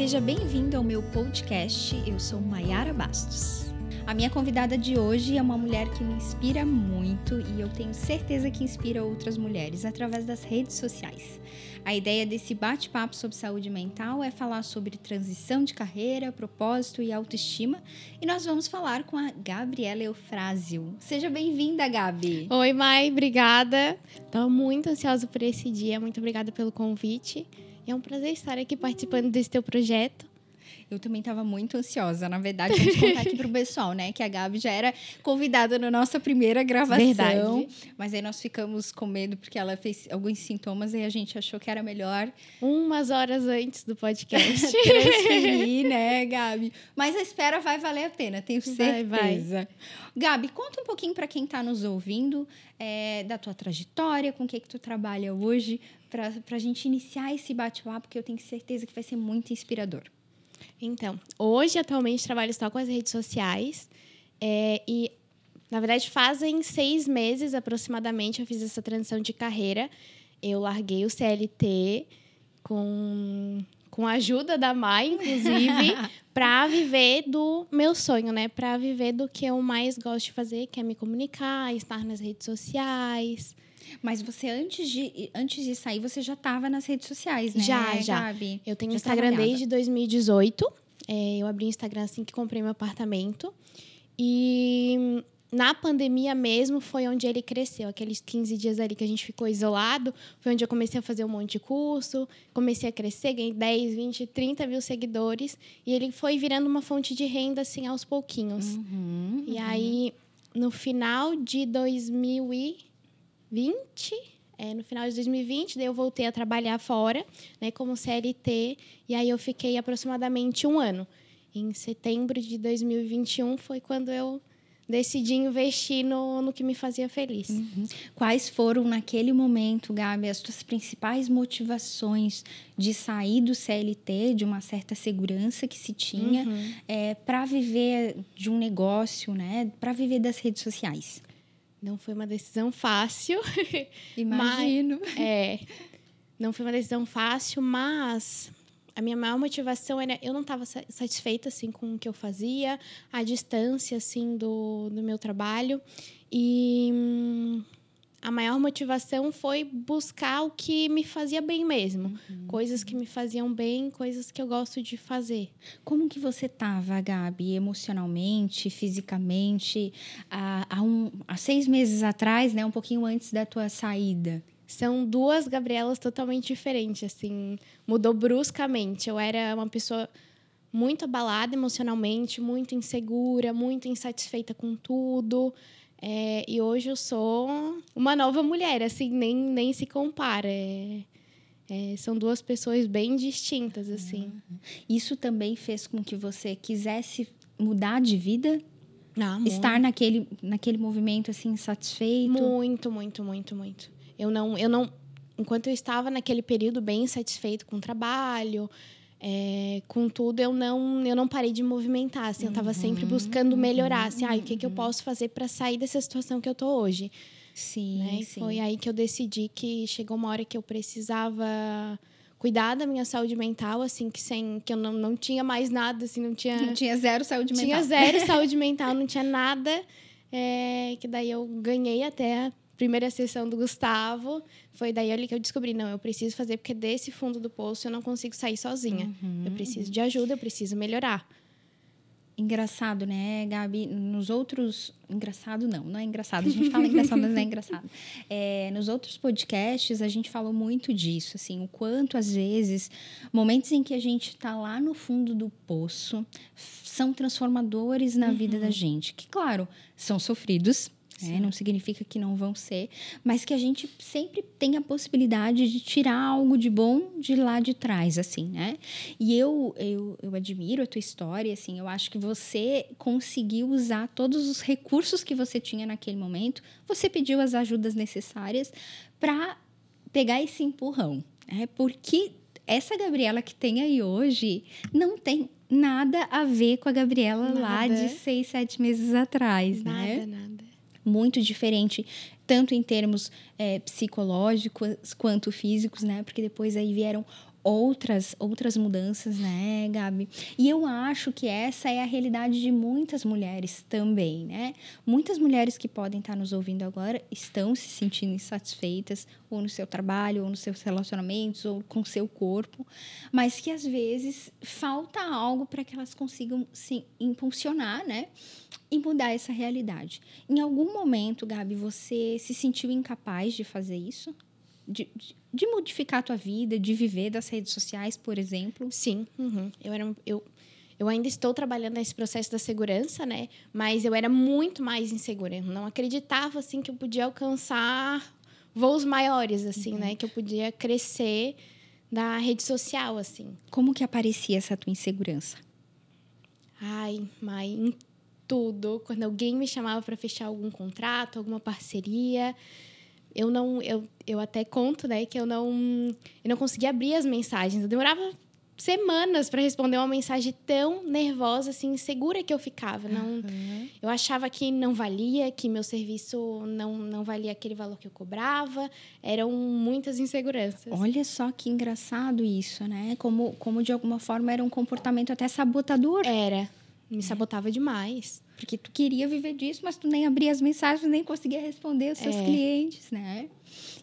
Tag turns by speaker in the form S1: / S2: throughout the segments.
S1: Seja bem-vindo ao meu podcast. Eu sou Maiara Bastos. A minha convidada de hoje é uma mulher que me inspira muito e eu tenho certeza que inspira outras mulheres através das redes sociais. A ideia desse bate-papo sobre saúde mental é falar sobre transição de carreira, propósito e autoestima. E nós vamos falar com a Gabriela Eufrásio. Seja bem-vinda, Gabi.
S2: Oi, Mai, obrigada. Estou muito ansiosa por esse dia. Muito obrigada pelo convite. É um prazer estar aqui participando desse teu projeto.
S1: Eu também estava muito ansiosa, na verdade, vamos contar aqui pro pessoal, né? Que a Gabi já era convidada na nossa primeira gravação. Verdade. Mas aí nós ficamos com medo porque ela fez alguns sintomas e a gente achou que era melhor.
S2: Umas horas antes do podcast.
S1: Transferir, né, Gabi? Mas a espera vai valer a pena, tenho certeza.
S2: Vai, vai.
S1: Gabi, conta um pouquinho para quem está nos ouvindo é, da tua trajetória, com o que, que tu trabalha hoje, para a gente iniciar esse bate-papo, porque eu tenho certeza que vai ser muito inspirador.
S2: Então, hoje, atualmente, trabalho só com as redes sociais. É, e, na verdade, fazem seis meses aproximadamente eu fiz essa transição de carreira. Eu larguei o CLT com, com a ajuda da Mai, inclusive, para viver do meu sonho, né? Para viver do que eu mais gosto de fazer, que é me comunicar, estar nas redes sociais.
S1: Mas você, antes de, antes de sair, você já estava nas redes sociais, né?
S2: Já, já.
S1: Gabi?
S2: Eu tenho já Instagram desde 2018. É, eu abri o Instagram assim que comprei meu apartamento. E na pandemia mesmo foi onde ele cresceu. Aqueles 15 dias ali que a gente ficou isolado, foi onde eu comecei a fazer um monte de curso, comecei a crescer, ganhei 10, 20, 30 mil seguidores. E ele foi virando uma fonte de renda, assim, aos pouquinhos. Uhum, e uhum. aí, no final de 2000 e 2020, é, no final de 2020, daí eu voltei a trabalhar fora, né, como CLT, e aí eu fiquei aproximadamente um ano. Em setembro de 2021 foi quando eu decidi investir no, no que me fazia feliz. Uhum.
S1: Quais foram, naquele momento, Gabi, as suas principais motivações de sair do CLT, de uma certa segurança que se tinha, uhum. é, para viver de um negócio, né, para viver das redes sociais?
S2: Não foi uma decisão fácil.
S1: Imagino.
S2: Mas, é, não foi uma decisão fácil, mas a minha maior motivação era eu não estava satisfeita assim com o que eu fazia, a distância assim do, do meu trabalho e hum, a maior motivação foi buscar o que me fazia bem mesmo. Uhum. Coisas que me faziam bem, coisas que eu gosto de fazer.
S1: Como que você estava, Gabi, emocionalmente, fisicamente, há, há, um, há seis meses atrás, né, um pouquinho antes da tua saída?
S2: São duas Gabrielas totalmente diferentes, assim, mudou bruscamente. Eu era uma pessoa muito abalada emocionalmente, muito insegura, muito insatisfeita com tudo. É, e hoje eu sou uma nova mulher, assim, nem, nem se compara. É, é, são duas pessoas bem distintas, assim.
S1: Isso também fez com que você quisesse mudar de vida?
S2: Ah,
S1: Estar naquele, naquele movimento, assim, satisfeito?
S2: Muito, muito, muito, muito. Eu não, eu não... Enquanto eu estava naquele período bem satisfeito com o trabalho, é, contudo, eu não, eu não parei de movimentar. Assim, eu estava sempre uhum, buscando melhorar. Assim, ah, o que, que eu uhum. posso fazer para sair dessa situação que eu tô hoje?
S1: Sim,
S2: né?
S1: sim.
S2: Foi aí que eu decidi que chegou uma hora que eu precisava cuidar da minha saúde mental, assim, que sem que eu não, não tinha mais nada, assim, não tinha.
S1: Não tinha zero saúde mental.
S2: Tinha zero saúde mental, não tinha nada. É, que daí eu ganhei até primeira sessão do Gustavo, foi daí ali que eu descobri, não, eu preciso fazer porque desse fundo do poço eu não consigo sair sozinha. Uhum. Eu preciso de ajuda, eu preciso melhorar.
S1: Engraçado, né, Gabi? Nos outros. Engraçado não, não é engraçado. A gente fala engraçado, mas não é engraçado. É, nos outros podcasts, a gente falou muito disso, assim, o quanto às vezes momentos em que a gente está lá no fundo do poço são transformadores na uhum. vida da gente. Que, claro, são sofridos, né? Não significa que não vão ser, mas que a gente sempre tem a possibilidade de tirar algo de bom de lá de trás, assim, né? E eu, eu, eu admiro a tua história, assim, eu acho que você conseguiu usar todos os recursos que você tinha naquele momento, você pediu as ajudas necessárias para pegar esse empurrão, né? Porque essa Gabriela que tem aí hoje não tem nada a ver com a Gabriela nada. lá de seis, sete meses atrás,
S2: nada,
S1: né?
S2: Nada, nada
S1: muito diferente, tanto em termos é, psicológicos quanto físicos, né? Porque depois aí vieram outras outras mudanças, né, Gabi? E eu acho que essa é a realidade de muitas mulheres também, né? Muitas mulheres que podem estar nos ouvindo agora estão se sentindo insatisfeitas ou no seu trabalho, ou nos seus relacionamentos, ou com seu corpo, mas que às vezes falta algo para que elas consigam se impulsionar, né? E mudar essa realidade. Em algum momento, Gabi, você se sentiu incapaz de fazer isso? De, de, de modificar a tua vida, de viver das redes sociais, por exemplo?
S2: Sim. Uhum. Eu era. Eu... Eu ainda estou trabalhando nesse processo da segurança, né? Mas eu era muito mais insegura. Eu não acreditava assim que eu podia alcançar voos maiores, assim, uhum. né? Que eu podia crescer na rede social, assim.
S1: Como que aparecia essa tua insegurança?
S2: Ai, mãe, em tudo. Quando alguém me chamava para fechar algum contrato, alguma parceria, eu não, eu, eu até conto, né, que eu não, eu não conseguia abrir as mensagens. Eu demorava semanas para responder uma mensagem tão nervosa, assim, insegura que eu ficava. Não, uhum. Eu achava que não valia, que meu serviço não, não valia aquele valor que eu cobrava. Eram muitas inseguranças.
S1: Olha só que engraçado isso, né? Como, como de alguma forma era um comportamento até sabotador.
S2: Era. Me sabotava demais.
S1: Porque tu queria viver disso, mas tu nem abria as mensagens, nem conseguia responder os seus é. clientes, né?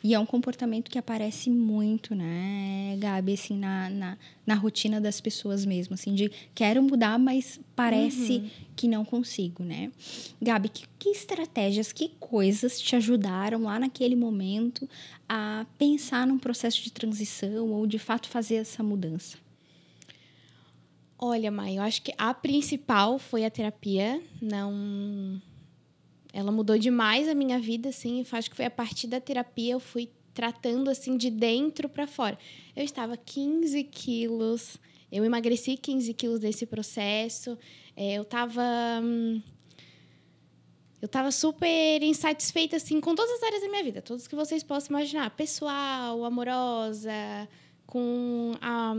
S1: E é um comportamento que aparece muito, né, Gabi, assim, na, na, na rotina das pessoas mesmo, assim, de quero mudar, mas parece uhum. que não consigo, né? Gabi, que, que estratégias, que coisas te ajudaram lá naquele momento a pensar num processo de transição ou de fato fazer essa mudança?
S2: Olha, Mai, eu acho que a principal foi a terapia. Não ela mudou demais a minha vida, assim. Acho que foi a partir da terapia eu fui tratando assim de dentro para fora. Eu estava 15 quilos, eu emagreci 15 quilos desse processo. É, eu estava hum, eu estava super insatisfeita assim com todas as áreas da minha vida, todas que vocês possam imaginar, pessoal, amorosa, com a,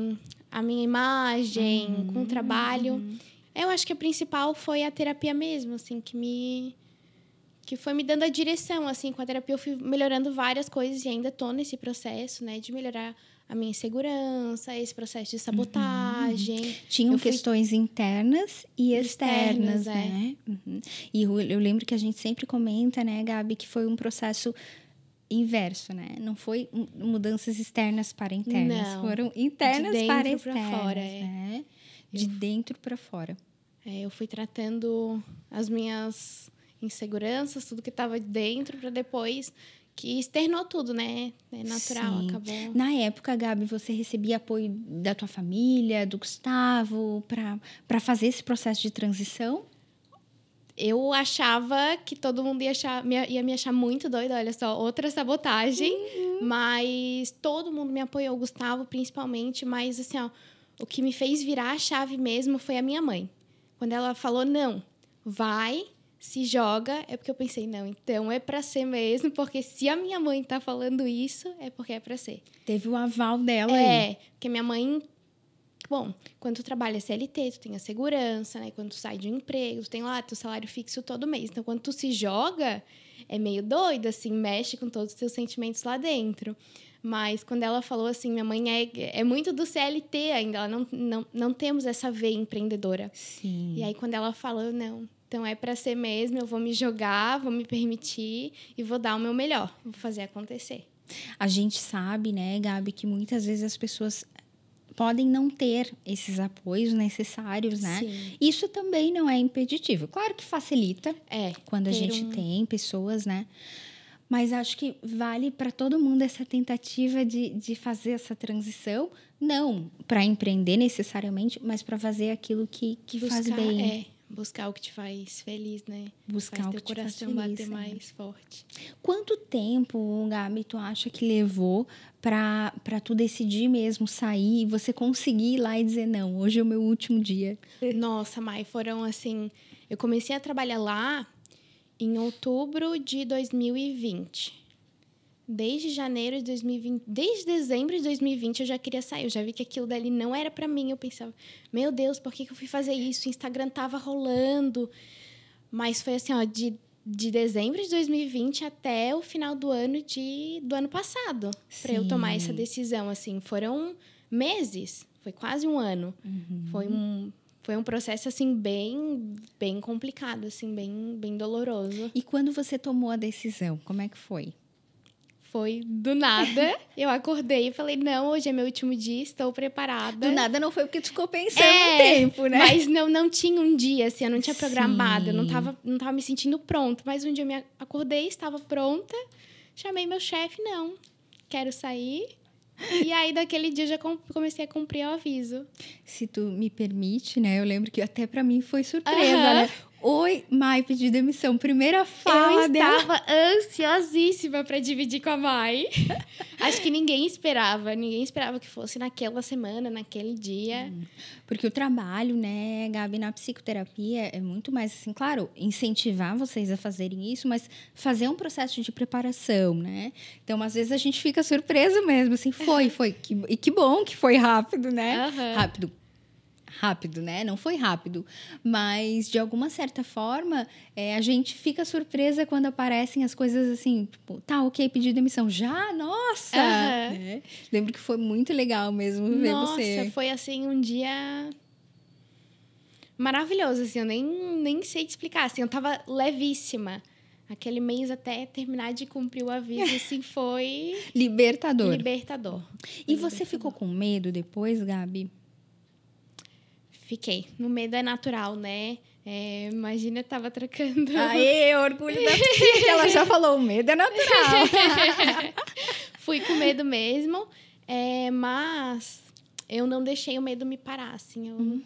S2: a minha imagem, uhum, com o trabalho. Uhum. Eu acho que a principal foi a terapia mesmo, assim, que me que foi me dando a direção, assim, com a terapia eu fui melhorando várias coisas e ainda estou nesse processo, né, de melhorar a minha insegurança, esse processo de sabotagem. Uhum.
S1: Tinham questões internas e externas, externas é. né? É. Uhum. E eu, eu, lembro que a gente sempre comenta, né, Gabi, que foi um processo inverso, né? Não foi mudanças externas para internas, Não. foram internas para externas, fora, é. né? De eu... dentro para fora.
S2: É, eu fui tratando as minhas inseguranças, tudo que estava dentro, para depois que externou tudo, né? É natural, Sim. acabou.
S1: Na época, Gabi, você recebia apoio da tua família, do Gustavo, para fazer esse processo de transição?
S2: Eu achava que todo mundo ia, achar, ia me achar muito doida, olha só, outra sabotagem. Uhum. Mas todo mundo me apoiou, o Gustavo principalmente. Mas, assim, ó, o que me fez virar a chave mesmo foi a minha mãe. Quando ela falou, não, vai, se joga, é porque eu pensei, não, então é para ser mesmo, porque se a minha mãe tá falando isso, é porque é para ser.
S1: Teve o aval dela
S2: é, aí. É, porque minha mãe Bom, quando tu trabalha CLT, tu tem a segurança, né? Quando tu sai de um emprego, tu tem lá teu salário fixo todo mês. Então, quando tu se joga, é meio doido, assim, mexe com todos os teus sentimentos lá dentro. Mas quando ela falou assim, minha mãe é, é muito do CLT ainda, ela não, não, não temos essa veia empreendedora.
S1: Sim.
S2: E aí, quando ela falou, não, então é para ser mesmo, eu vou me jogar, vou me permitir e vou dar o meu melhor, vou fazer acontecer.
S1: A gente sabe, né, Gabi, que muitas vezes as pessoas podem não ter esses apoios necessários, né? Sim. Isso também não é impeditivo. Claro que facilita
S2: é,
S1: quando a gente um... tem pessoas, né? Mas acho que vale para todo mundo essa tentativa de, de fazer essa transição, não para empreender necessariamente, mas para fazer aquilo que, que Buscar, faz bem.
S2: É buscar o que te faz feliz, né?
S1: Buscar faz
S2: o que coração
S1: faz
S2: feliz, bater é. mais forte.
S1: Quanto tempo, Gabi, tu acha que levou para tu decidir mesmo sair e você conseguir ir lá e dizer não, hoje é o meu último dia?
S2: Nossa, Mai, foram assim, eu comecei a trabalhar lá em outubro de 2020 desde janeiro de 2020, desde dezembro de 2020 eu já queria sair. Eu já vi que aquilo dali não era para mim. Eu pensava, meu Deus, por que, que eu fui fazer isso? O Instagram tava rolando. Mas foi assim, ó, de, de dezembro de 2020 até o final do ano de, do ano passado, para eu tomar essa decisão. Assim, foram meses, foi quase um ano.
S1: Uhum.
S2: Foi um foi um processo assim bem bem complicado, assim, bem bem doloroso.
S1: E quando você tomou a decisão, como é que foi?
S2: Foi do nada. eu acordei e falei: "Não, hoje é meu último dia, estou preparada".
S1: Do nada não foi porque tu ficou pensando
S2: É,
S1: um tempo, né?
S2: Mas não, não tinha um dia, assim, eu não tinha programado, eu não
S1: Sim.
S2: tava, não tava me sentindo pronto. Mas um dia eu me acordei, estava pronta, chamei meu chefe, não, quero sair. E aí, daquele dia, eu já com- comecei a cumprir o aviso.
S1: Se tu me permite, né? Eu lembro que até pra mim foi surpresa, né? Oi, Mai, pedi demissão. Primeira fala
S2: eu
S1: dela.
S2: estava ansiosíssima para dividir com a Mai. Acho que ninguém esperava, ninguém esperava que fosse naquela semana, naquele dia.
S1: Porque o trabalho, né, Gabi, na psicoterapia é muito mais assim, claro, incentivar vocês a fazerem isso, mas fazer um processo de preparação, né? Então, às vezes a gente fica surpreso mesmo, assim, foi, foi. E que bom que foi rápido, né?
S2: Aham.
S1: Rápido. Rápido, né? Não foi rápido. Mas, de alguma certa forma, é, a gente fica surpresa quando aparecem as coisas assim, tipo, tá, ok, pedi demissão. Já? Nossa!
S2: Aham.
S1: Né? Lembro que foi muito legal mesmo ver
S2: Nossa,
S1: você.
S2: foi assim um dia maravilhoso, assim, eu nem, nem sei te explicar, assim, eu tava levíssima. Aquele mês até terminar de cumprir o aviso, assim, foi
S1: Libertador.
S2: libertador.
S1: E você ficou com medo depois, Gabi?
S2: Fiquei. No medo é natural, né? É, imagina, eu tava trocando.
S1: Aê, orgulho da psique, ela já falou, o medo é natural.
S2: Fui com medo mesmo, é, mas eu não deixei o medo me parar, assim. Eu,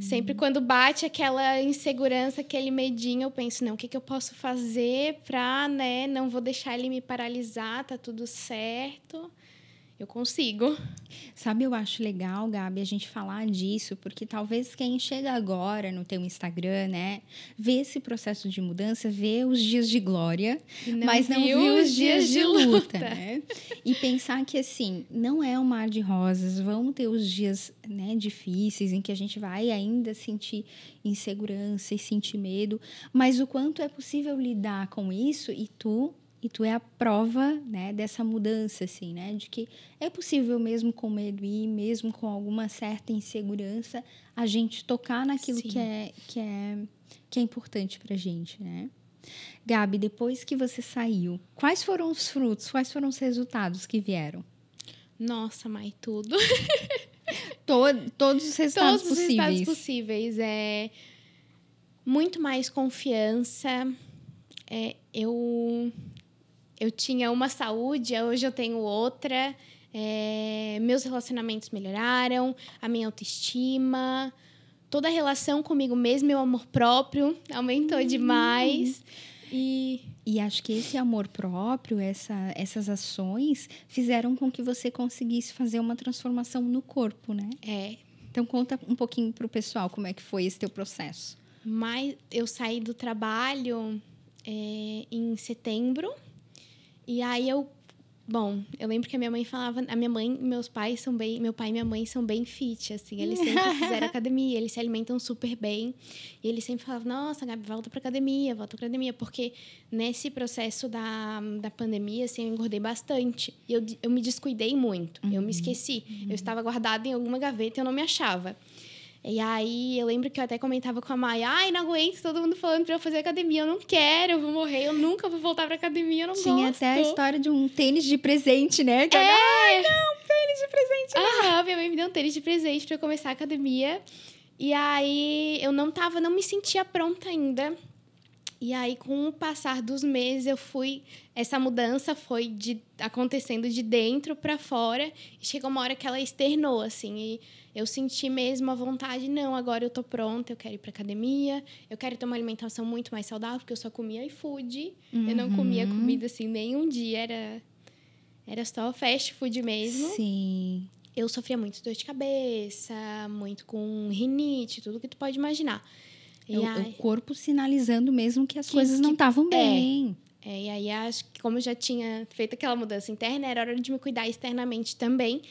S2: Sempre quando bate aquela insegurança, aquele medinho, eu penso, não, o que, que eu posso fazer pra, né, não vou deixar ele me paralisar, tá tudo certo. Eu consigo.
S1: Sabe, eu acho legal, Gabi, a gente falar disso, porque talvez quem chega agora no teu Instagram, né, vê esse processo de mudança, vê os dias de glória,
S2: não
S1: mas não
S2: viu
S1: os dias de luta,
S2: luta.
S1: né? E pensar que, assim, não é um mar de rosas, vão ter os dias né, difíceis em que a gente vai ainda sentir insegurança e sentir medo, mas o quanto é possível lidar com isso e tu e tu é a prova, né, dessa mudança, assim, né, de que é possível mesmo com medo e mesmo com alguma certa insegurança a gente tocar naquilo
S2: Sim.
S1: que é que é que é importante pra gente, né? Gabi, depois que você saiu, quais foram os frutos, quais foram os resultados que vieram?
S2: Nossa, mãe, tudo.
S1: To- todos os resultados
S2: Todos os
S1: possíveis.
S2: resultados possíveis. É muito mais confiança. É, eu, eu tinha uma saúde, hoje eu tenho outra. É, meus relacionamentos melhoraram, a minha autoestima, toda a relação comigo mesmo, meu amor próprio aumentou demais. E
S1: E acho que esse amor próprio, essa, essas ações, fizeram com que você conseguisse fazer uma transformação no corpo, né?
S2: é,
S1: Então conta um pouquinho pro pessoal como é que foi esse teu processo.
S2: Mas eu saí do trabalho é, em setembro. E aí eu. Bom, eu lembro que a minha mãe falava. A minha mãe e meus pais são bem. Meu pai e minha mãe são bem fit, assim. Eles sempre fizeram academia, eles se alimentam super bem. E eles sempre falavam: Nossa, Gabi, volta pra academia, volta pra academia. Porque nesse processo da, da pandemia, assim, eu engordei bastante. E eu, eu me descuidei muito. Eu me esqueci. Eu estava guardada em alguma gaveta e eu não me achava. E aí, eu lembro que eu até comentava com a Maia, ai, não aguento, todo mundo falando pra eu fazer academia, eu não quero, eu vou morrer, eu nunca vou voltar pra academia, eu não
S1: Tinha
S2: gosto.
S1: até a história de um tênis de presente, né? Que
S2: É!
S1: Ai, não, tênis de presente.
S2: Aham, minha mãe me deu um tênis de presente pra eu começar a academia. E aí, eu não tava, não me sentia pronta ainda. E aí, com o passar dos meses, eu fui. Essa mudança foi de, acontecendo de dentro pra fora. E chegou uma hora que ela externou, assim. E eu senti mesmo a vontade, não, agora eu tô pronta, eu quero ir pra academia, eu quero ter uma alimentação muito mais saudável, porque eu só comia iFood. Eu não comia
S1: Uhum.
S2: comida assim nenhum dia, era, era só fast food mesmo
S1: Sim.
S2: eu sofria muito dor de cabeça, muito com rinite, tudo que tu pode imaginar.
S1: É o,
S2: aí,
S1: o corpo sinalizando mesmo que as
S2: Que-
S1: coisas não estavam bem.
S2: é, e aí acho que como eu já tinha feito aquela mudança interna, era hora de me cuidar externamente também.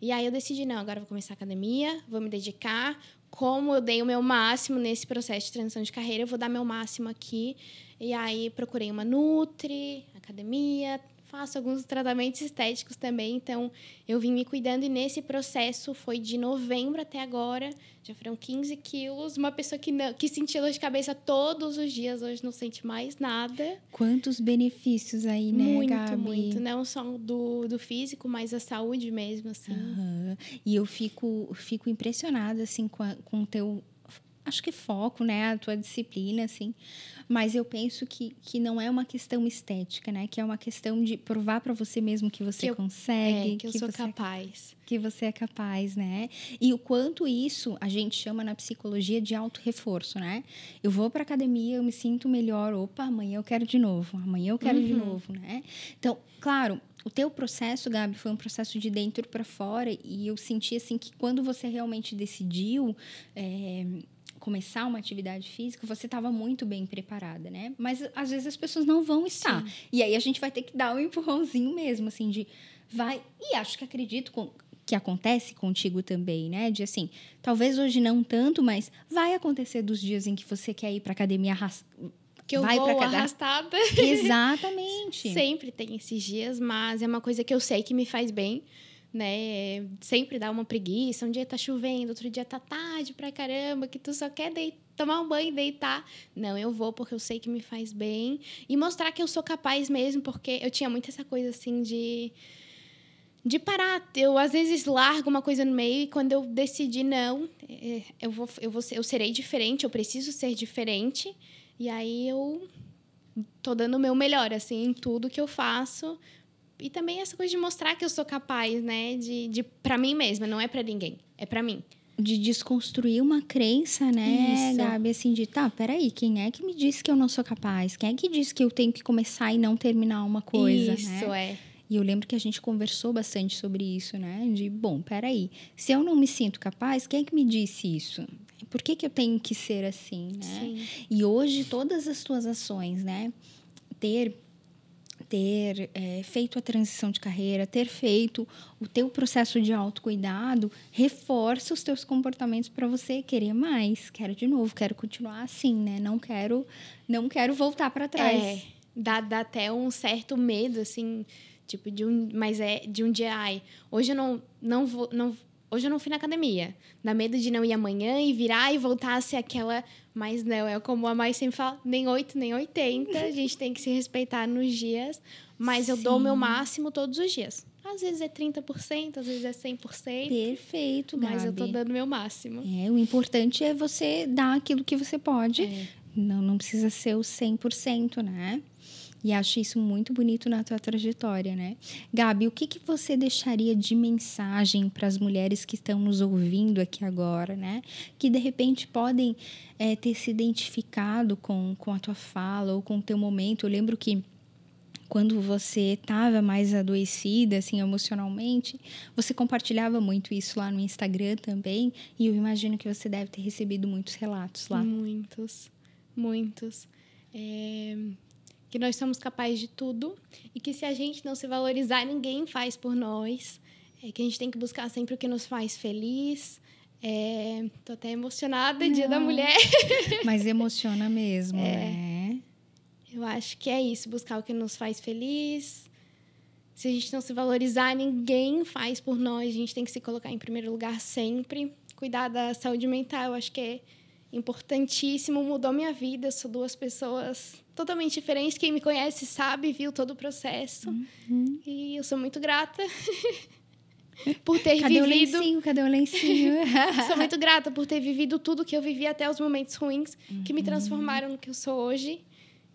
S2: E aí eu decidi, não, agora vou começar a academia, vou me dedicar. Como eu dei o meu máximo nesse processo de transição de carreira, eu vou dar meu máximo aqui. E aí procurei uma Nutri, academia, faço alguns tratamentos estéticos também, então eu vim me cuidando e nesse processo foi de novembro até agora, já foram 15 quilos. Uma pessoa que, não, que sentia dor de cabeça todos os dias, hoje não sente mais nada.
S1: Quantos benefícios aí, né,
S2: muito,
S1: Gabi?
S2: Muito, não só do, do físico, mas a saúde mesmo, assim.
S1: Uhum. E eu fico, fico impressionada, assim, com, com o teu acho que foco, né, a tua disciplina, assim. Mas eu penso que, que não é uma questão estética, né? Que é uma questão de provar para você mesmo que você
S2: que eu,
S1: consegue,
S2: é, que eu
S1: que
S2: sou
S1: você, é
S2: capaz.
S1: Que você é capaz, né? E o quanto isso a gente chama na psicologia de auto-reforço, né? Eu vou para academia, eu me sinto melhor, opa, amanhã eu quero de novo, amanhã eu quero uhum. de novo, né? Então, claro, o teu processo, Gabi, foi um processo de dentro para fora e eu senti assim que quando você realmente decidiu é, começar uma atividade física, você estava muito bem preparada, né? Mas às vezes as pessoas não vão estar. Sim. E aí a gente vai ter que dar um empurrãozinho mesmo, assim, de vai. E acho que acredito com, que acontece contigo também, né? De assim, talvez hoje não tanto, mas vai acontecer dos dias em que você quer ir para academia
S2: que eu vai vou cada... arrastada.
S1: Exatamente.
S2: Sempre tem esses dias, mas é uma coisa que eu sei que me faz bem né? Sempre dá uma preguiça. Um dia tá chovendo, outro dia tá tarde pra caramba, que tu só quer deitar, tomar um banho e deitar. Não, eu vou porque eu sei que me faz bem. E mostrar que eu sou capaz mesmo, porque eu tinha muito essa coisa assim de. De parar, eu às vezes largo uma coisa no meio e quando eu decidi não, é, eu vou, eu vou, eu serei diferente, eu preciso ser diferente. E aí eu tô dando o meu melhor, assim, em tudo que eu faço, e também essa coisa de mostrar que eu sou capaz, né? De, de para mim mesma, não é para ninguém, é para mim.
S1: De desconstruir uma crença, né, Isso. Gabi? Assim, de tá, peraí, quem é que me disse que eu não sou capaz? Quem é que disse que eu tenho que começar e não terminar uma coisa?
S2: Isso,
S1: né?
S2: é.
S1: E eu lembro que a gente conversou bastante sobre isso, né? De, bom, peraí, se eu não me sinto capaz, quem é que me disse isso? Por que, que eu tenho que ser assim, né? Sim. E hoje, todas as tuas ações, né? Ter ter é, feito a transição de carreira, ter feito o teu processo de autocuidado, reforça os teus comportamentos para você querer mais. Quero de novo, quero continuar assim, né? Não quero, não quero voltar para trás.
S2: É, dá, dá até um certo medo, assim, tipo de um, mas é de um dia, ai, hoje eu não, não vou, não Hoje eu não fui na academia. Dá medo de não ir amanhã e virar e voltar a ser aquela. Mas não, é como a mãe sempre fala: nem 8, nem 80. A gente tem que se respeitar nos dias. Mas Sim. eu dou o meu máximo todos os dias. Às vezes é 30%, às vezes é 100%.
S1: Perfeito, Gabi.
S2: Mas eu tô dando o meu máximo.
S1: É, o importante é você dar aquilo que você pode. É. Não, não precisa ser o 100%, né? E acho isso muito bonito na tua trajetória, né? Gabi, o que, que você deixaria de mensagem para as mulheres que estão nos ouvindo aqui agora, né? Que de repente podem é, ter se identificado com, com a tua fala ou com o teu momento. Eu lembro que quando você estava mais adoecida, assim, emocionalmente, você compartilhava muito isso lá no Instagram também. E eu imagino que você deve ter recebido muitos relatos lá.
S2: Muitos, muitos. É, que nós somos capazes de tudo e que se a gente não se valorizar, ninguém faz por nós. É que a gente tem que buscar sempre o que nos faz feliz. É, tô até emocionada, não, Dia da Mulher.
S1: Mas emociona mesmo, é, né?
S2: Eu acho que é isso, buscar o que nos faz feliz. Se a gente não se valorizar, ninguém faz por nós. A gente tem que se colocar em primeiro lugar sempre. Cuidar da saúde mental, eu acho que é importantíssimo, mudou minha vida. Eu sou duas pessoas totalmente diferentes. Quem me conhece sabe, viu todo o processo. Uhum. E eu sou muito grata por ter
S1: cadê
S2: vivido.
S1: O lencinho, cadê o lencinho?
S2: sou muito grata por ter vivido tudo que eu vivi até os momentos ruins uhum. que me uhum. transformaram no que eu sou hoje.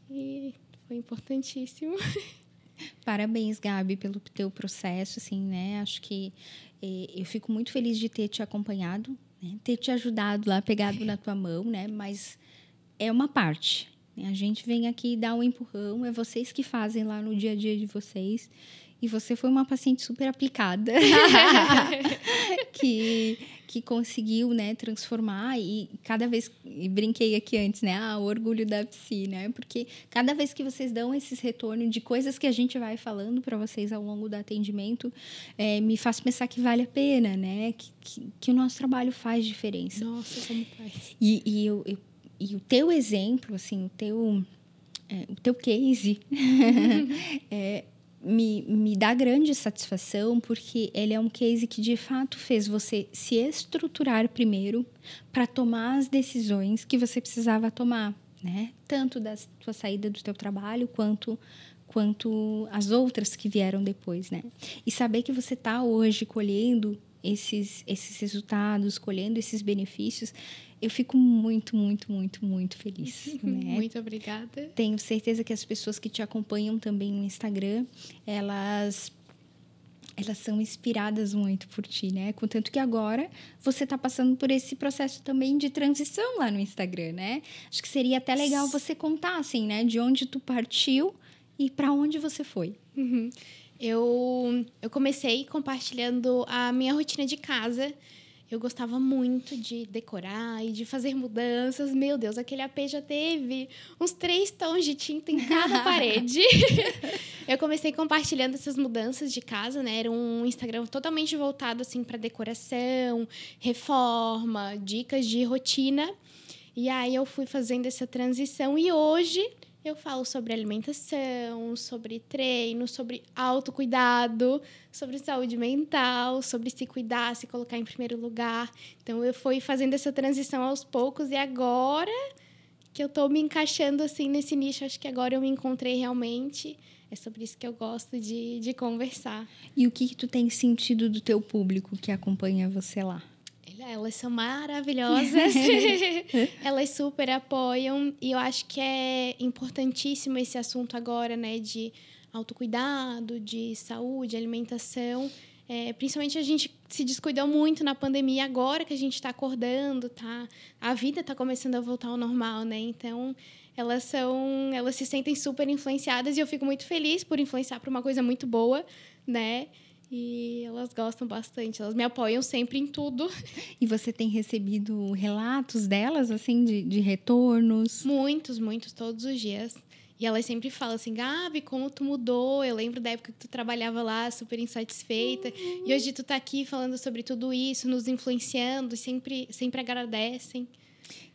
S2: E foi importantíssimo.
S1: Parabéns, Gabi, pelo teu processo, assim, né? Acho que eh, eu fico muito feliz de ter te acompanhado né? ter te ajudado lá, pegado na tua mão, né? Mas é uma parte. Né? A gente vem aqui dar um empurrão, é vocês que fazem lá no dia a dia de vocês. E você foi uma paciente super aplicada, que, que conseguiu, né, transformar e cada vez, e brinquei aqui antes, né, ah, o orgulho da psi, né, porque cada vez que vocês dão esses retornos de coisas que a gente vai falando para vocês ao longo do atendimento, é, me faz pensar que vale a pena, né, que, que, que, o nosso trabalho faz diferença.
S2: Nossa, como faz.
S1: E, e, eu, eu, e o teu exemplo, assim, o teu, é, o teu case, é, me, me dá grande satisfação porque ele é um case que de fato fez você se estruturar primeiro para tomar as decisões que você precisava tomar, né? Tanto da sua saída do teu trabalho quanto quanto as outras que vieram depois, né? E saber que você está hoje colhendo esses esses resultados, colhendo esses benefícios, eu fico muito, muito, muito, muito feliz. Né?
S2: Muito obrigada.
S1: Tenho certeza que as pessoas que te acompanham também no Instagram, elas elas são inspiradas muito por ti, né? Contanto que agora você está passando por esse processo também de transição lá no Instagram, né? Acho que seria até legal você contar, assim, né? De onde tu partiu e para onde você foi.
S2: Uhum. Eu, eu comecei compartilhando a minha rotina de casa eu gostava muito de decorar e de fazer mudanças. Meu Deus, aquele AP já teve uns três tons de tinta em cada parede. eu comecei compartilhando essas mudanças de casa, né? Era um Instagram totalmente voltado assim para decoração, reforma, dicas de rotina. E aí eu fui fazendo essa transição e hoje eu falo sobre alimentação, sobre treino, sobre autocuidado, sobre saúde mental, sobre se cuidar, se colocar em primeiro lugar. Então eu fui fazendo essa transição aos poucos e agora que eu estou me encaixando assim nesse nicho, acho que agora eu me encontrei realmente. É sobre isso que eu gosto de, de conversar.
S1: E o que, que tu tem sentido do teu público que acompanha você lá?
S2: Elas são maravilhosas. Elas super apoiam. E eu acho que é importantíssimo esse assunto agora, né? De autocuidado, de saúde, alimentação. É, principalmente a gente se descuidou muito na pandemia, agora que a gente está acordando, tá? A vida está começando a voltar ao normal, né? Então, elas são, elas se sentem super influenciadas e eu fico muito feliz por influenciar para uma coisa muito boa, né? E elas gostam bastante, elas me apoiam sempre em tudo.
S1: E você tem recebido relatos delas, assim, de, de retornos?
S2: Muitos, muitos, todos os dias. E elas sempre falam assim, Gabi, como tu mudou? Eu lembro da época que tu trabalhava lá, super insatisfeita. Uhum. E hoje tu tá aqui falando sobre tudo isso, nos influenciando, sempre, sempre agradecem.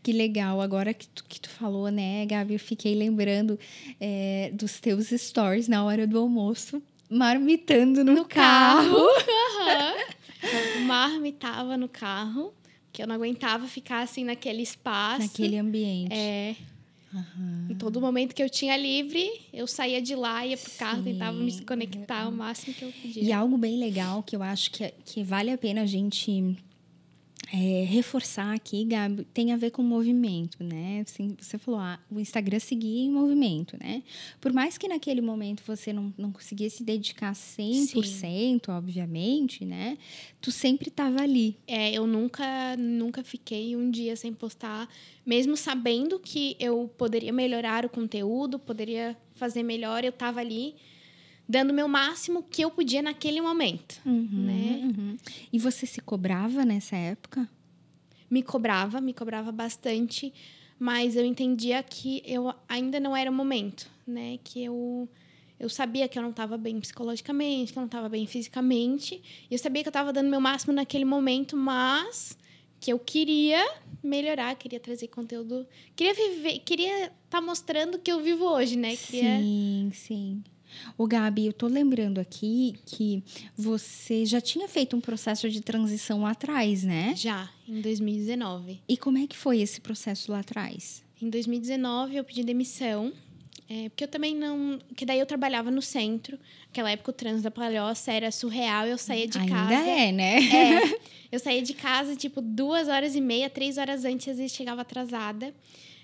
S1: Que legal. Agora que tu, que tu falou, né, Gabi, eu fiquei lembrando é, dos teus stories na hora do almoço marmitando no, no carro.
S2: carro. Marmitava no carro, que eu não aguentava ficar assim naquele espaço.
S1: Naquele ambiente.
S2: É. Uhum. Em todo momento que eu tinha livre, eu saía de lá, ia pro carro, Sim. tentava me conectar uhum. o máximo que eu podia.
S1: E algo bem legal que eu acho que, que vale a pena a gente é, reforçar aqui, Gabi, tem a ver com movimento, né? Assim, você falou, ah, o Instagram seguia em movimento, né? Por mais que naquele momento você não, não conseguisse se dedicar 100%, Sim. obviamente, né? Tu sempre estava ali.
S2: É, eu nunca, nunca fiquei um dia sem postar, mesmo sabendo que eu poderia melhorar o conteúdo, poderia fazer melhor, eu estava ali dando o meu máximo que eu podia naquele momento. Uhum, né?
S1: Uhum. E você se cobrava nessa época?
S2: Me cobrava, me cobrava bastante, mas eu entendia que eu ainda não era o momento, né? Que eu eu sabia que eu não estava bem psicologicamente, que eu não estava bem fisicamente, e eu sabia que eu estava dando meu máximo naquele momento, mas que eu queria melhorar, queria trazer conteúdo, queria viver, queria estar tá mostrando que eu vivo hoje, né? Queria...
S1: Sim, sim. O Gabi, eu tô lembrando aqui que você já tinha feito um processo de transição lá atrás, né?
S2: Já, em 2019.
S1: E como é que foi esse processo lá atrás?
S2: Em 2019 eu pedi demissão, é, porque eu também não. Que daí eu trabalhava no centro. Naquela época o trânsito da Palhoça era surreal, eu saía de
S1: Ainda
S2: casa.
S1: Ainda é, né?
S2: É. Eu saía de casa, tipo, duas horas e meia, três horas antes, vezes chegava atrasada.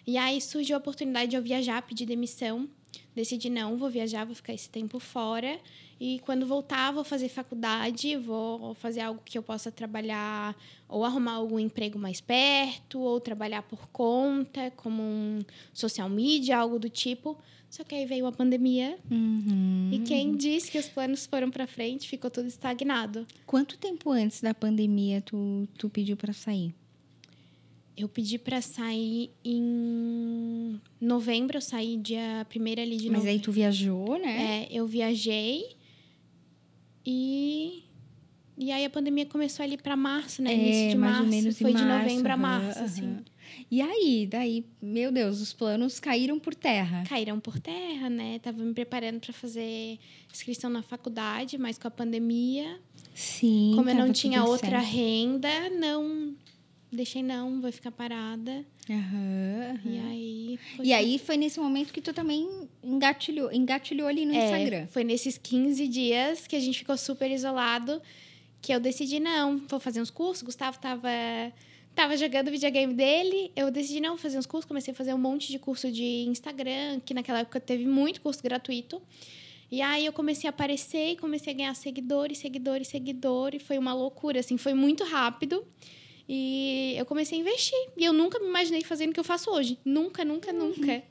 S2: E aí surgiu a oportunidade de eu viajar, pedir demissão decidi não, vou viajar, vou ficar esse tempo fora e quando voltar vou fazer faculdade, vou fazer algo que eu possa trabalhar ou arrumar algum emprego mais perto ou trabalhar por conta, como um social media, algo do tipo. Só que aí veio a pandemia uhum. e quem disse que os planos foram para frente, ficou tudo estagnado.
S1: Quanto tempo antes da pandemia tu, tu pediu para sair?
S2: Eu pedi para sair em novembro, eu saí dia 1 ali de
S1: Mas
S2: novembro.
S1: aí tu viajou,
S2: né? É, eu viajei e e aí a pandemia começou ali para março, né?
S1: É,
S2: Início de
S1: mais
S2: março.
S1: ou menos
S2: foi
S1: de
S2: março, novembro a março,
S1: uhum,
S2: assim.
S1: E aí, daí, meu Deus, os planos caíram por terra.
S2: Caíram por terra, né? Tava me preparando para fazer inscrição na faculdade, mas com a pandemia,
S1: Sim.
S2: como eu não tinha outra
S1: certo.
S2: renda, não deixei não, vou ficar parada.
S1: Aham,
S2: E
S1: aham.
S2: aí foi
S1: E aí foi nesse momento que tu também engatilhou, engatilhou ali no
S2: É,
S1: Instagram.
S2: Foi nesses 15 dias que a gente ficou super isolado que eu decidi, não, vou fazer uns cursos. Gustavo tava, tava jogando videogame dele. Eu decidi, não, fazer uns cursos. Comecei a fazer um monte de curso de Instagram, que naquela época teve muito curso gratuito. E aí eu comecei a aparecer e comecei a ganhar seguidores, seguidores, seguidores. Foi uma loucura, assim, foi muito rápido. E eu comecei a investir. E eu nunca me imaginei fazendo o que eu faço hoje. Nunca, nunca, nunca.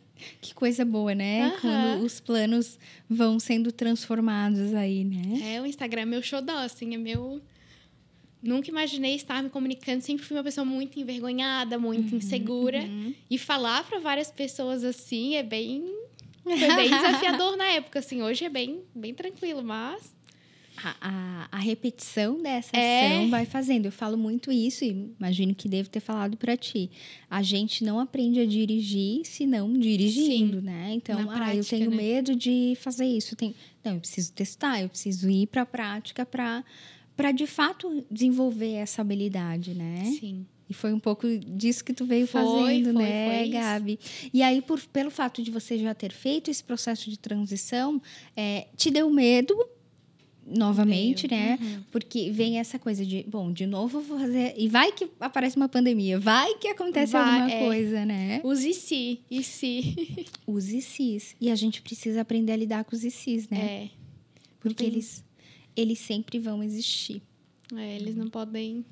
S1: Que coisa boa, né?
S2: Aham.
S1: Quando os planos vão sendo transformados aí, né?
S2: É, o Instagram é meu xodó, assim, é meu... Nunca imaginei estar me comunicando, sempre fui uma pessoa muito envergonhada, muito insegura.
S1: Uhum.
S2: E falar para várias pessoas assim é bem... Foi bem desafiador na época, assim. Hoje é bem, bem tranquilo, mas...
S1: A, a, a repetição dessa
S2: É.
S1: ação vai fazendo. Eu falo muito isso e imagino que devo ter falado para ti. A gente não aprende a dirigir se não dirigindo, né? Então,
S2: Na
S1: ah, eu
S2: prática,
S1: tenho
S2: né?
S1: medo de fazer isso. Eu tenho... Não, eu preciso testar, eu preciso ir para a prática para para de fato desenvolver essa habilidade, né?
S2: Sim.
S1: E foi um pouco disso que tu veio
S2: Foi,
S1: fazendo,
S2: foi,
S1: né,
S2: foi.
S1: Gabi? E aí, por, pelo fato de você já ter feito esse processo de transição, é, te deu medo novamente,
S2: Veio.
S1: né?
S2: Uhum.
S1: Porque vem essa coisa de, bom, de novo vou fazer. E vai que aparece uma pandemia, vai que acontece
S2: Vai,
S1: alguma
S2: é.
S1: coisa, né?
S2: Os e se, e se.
S1: Os ICs. E a gente precisa aprender a lidar com os ICs, né?
S2: É,
S1: Porque
S2: tem-
S1: eles, eles sempre vão existir.
S2: é, eles não podem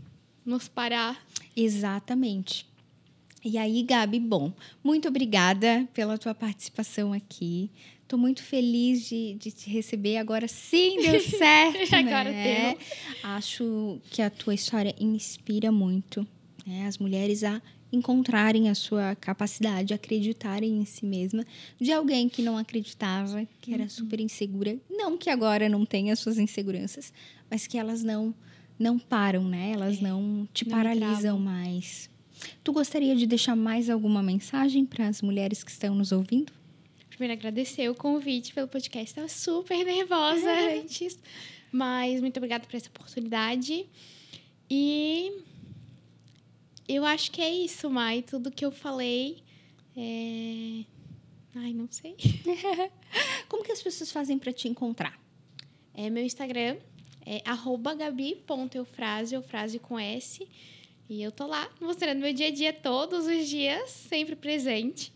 S2: nos parar.
S1: Exatamente. E aí, Gabi, bom, muito obrigada pela tua participação aqui. Estou muito feliz de, de te receber. Agora sim deu certo,
S2: Agora
S1: né? Acho que a tua história inspira muito né? as mulheres a encontrarem a sua capacidade, acreditarem em si mesma, de alguém que não acreditava, que
S2: Uhum.
S1: era super insegura. Não que agora não tenha suas inseguranças, mas que elas não não param, né? Elas não te
S2: É, não
S1: paralisam
S2: travam.
S1: mais. Tu gostaria de deixar mais alguma mensagem para as mulheres que estão nos ouvindo?
S2: Primeiro, agradecer o convite pelo podcast. Estava super nervosa antes. Mas muito obrigada por essa oportunidade. E eu acho que é isso, Mai. Tudo que eu falei é... Ai, não sei.
S1: Como que as pessoas fazem para te encontrar?
S2: É meu Instagram. É gabi.eufrase, eufrase com S. E eu tô lá mostrando meu dia a dia todos os dias, sempre presente.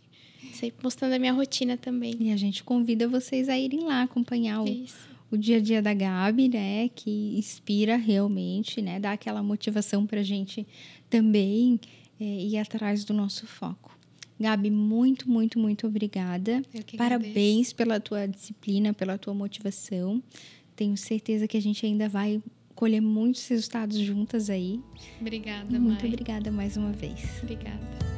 S2: Sempre mostrando a minha rotina também.
S1: E a gente convida vocês a irem lá acompanhar o,
S2: Isso.
S1: o dia a dia da Gabi, né? Que inspira realmente, né? Dá aquela motivação para a gente também é, ir atrás do nosso foco. Gabi, muito, muito, muito obrigada. Parabéns pela tua disciplina, pela tua motivação. Tenho certeza que a gente ainda vai colher muitos resultados juntas aí.
S2: Obrigada,
S1: E muito obrigada mais uma vez.
S2: Obrigada.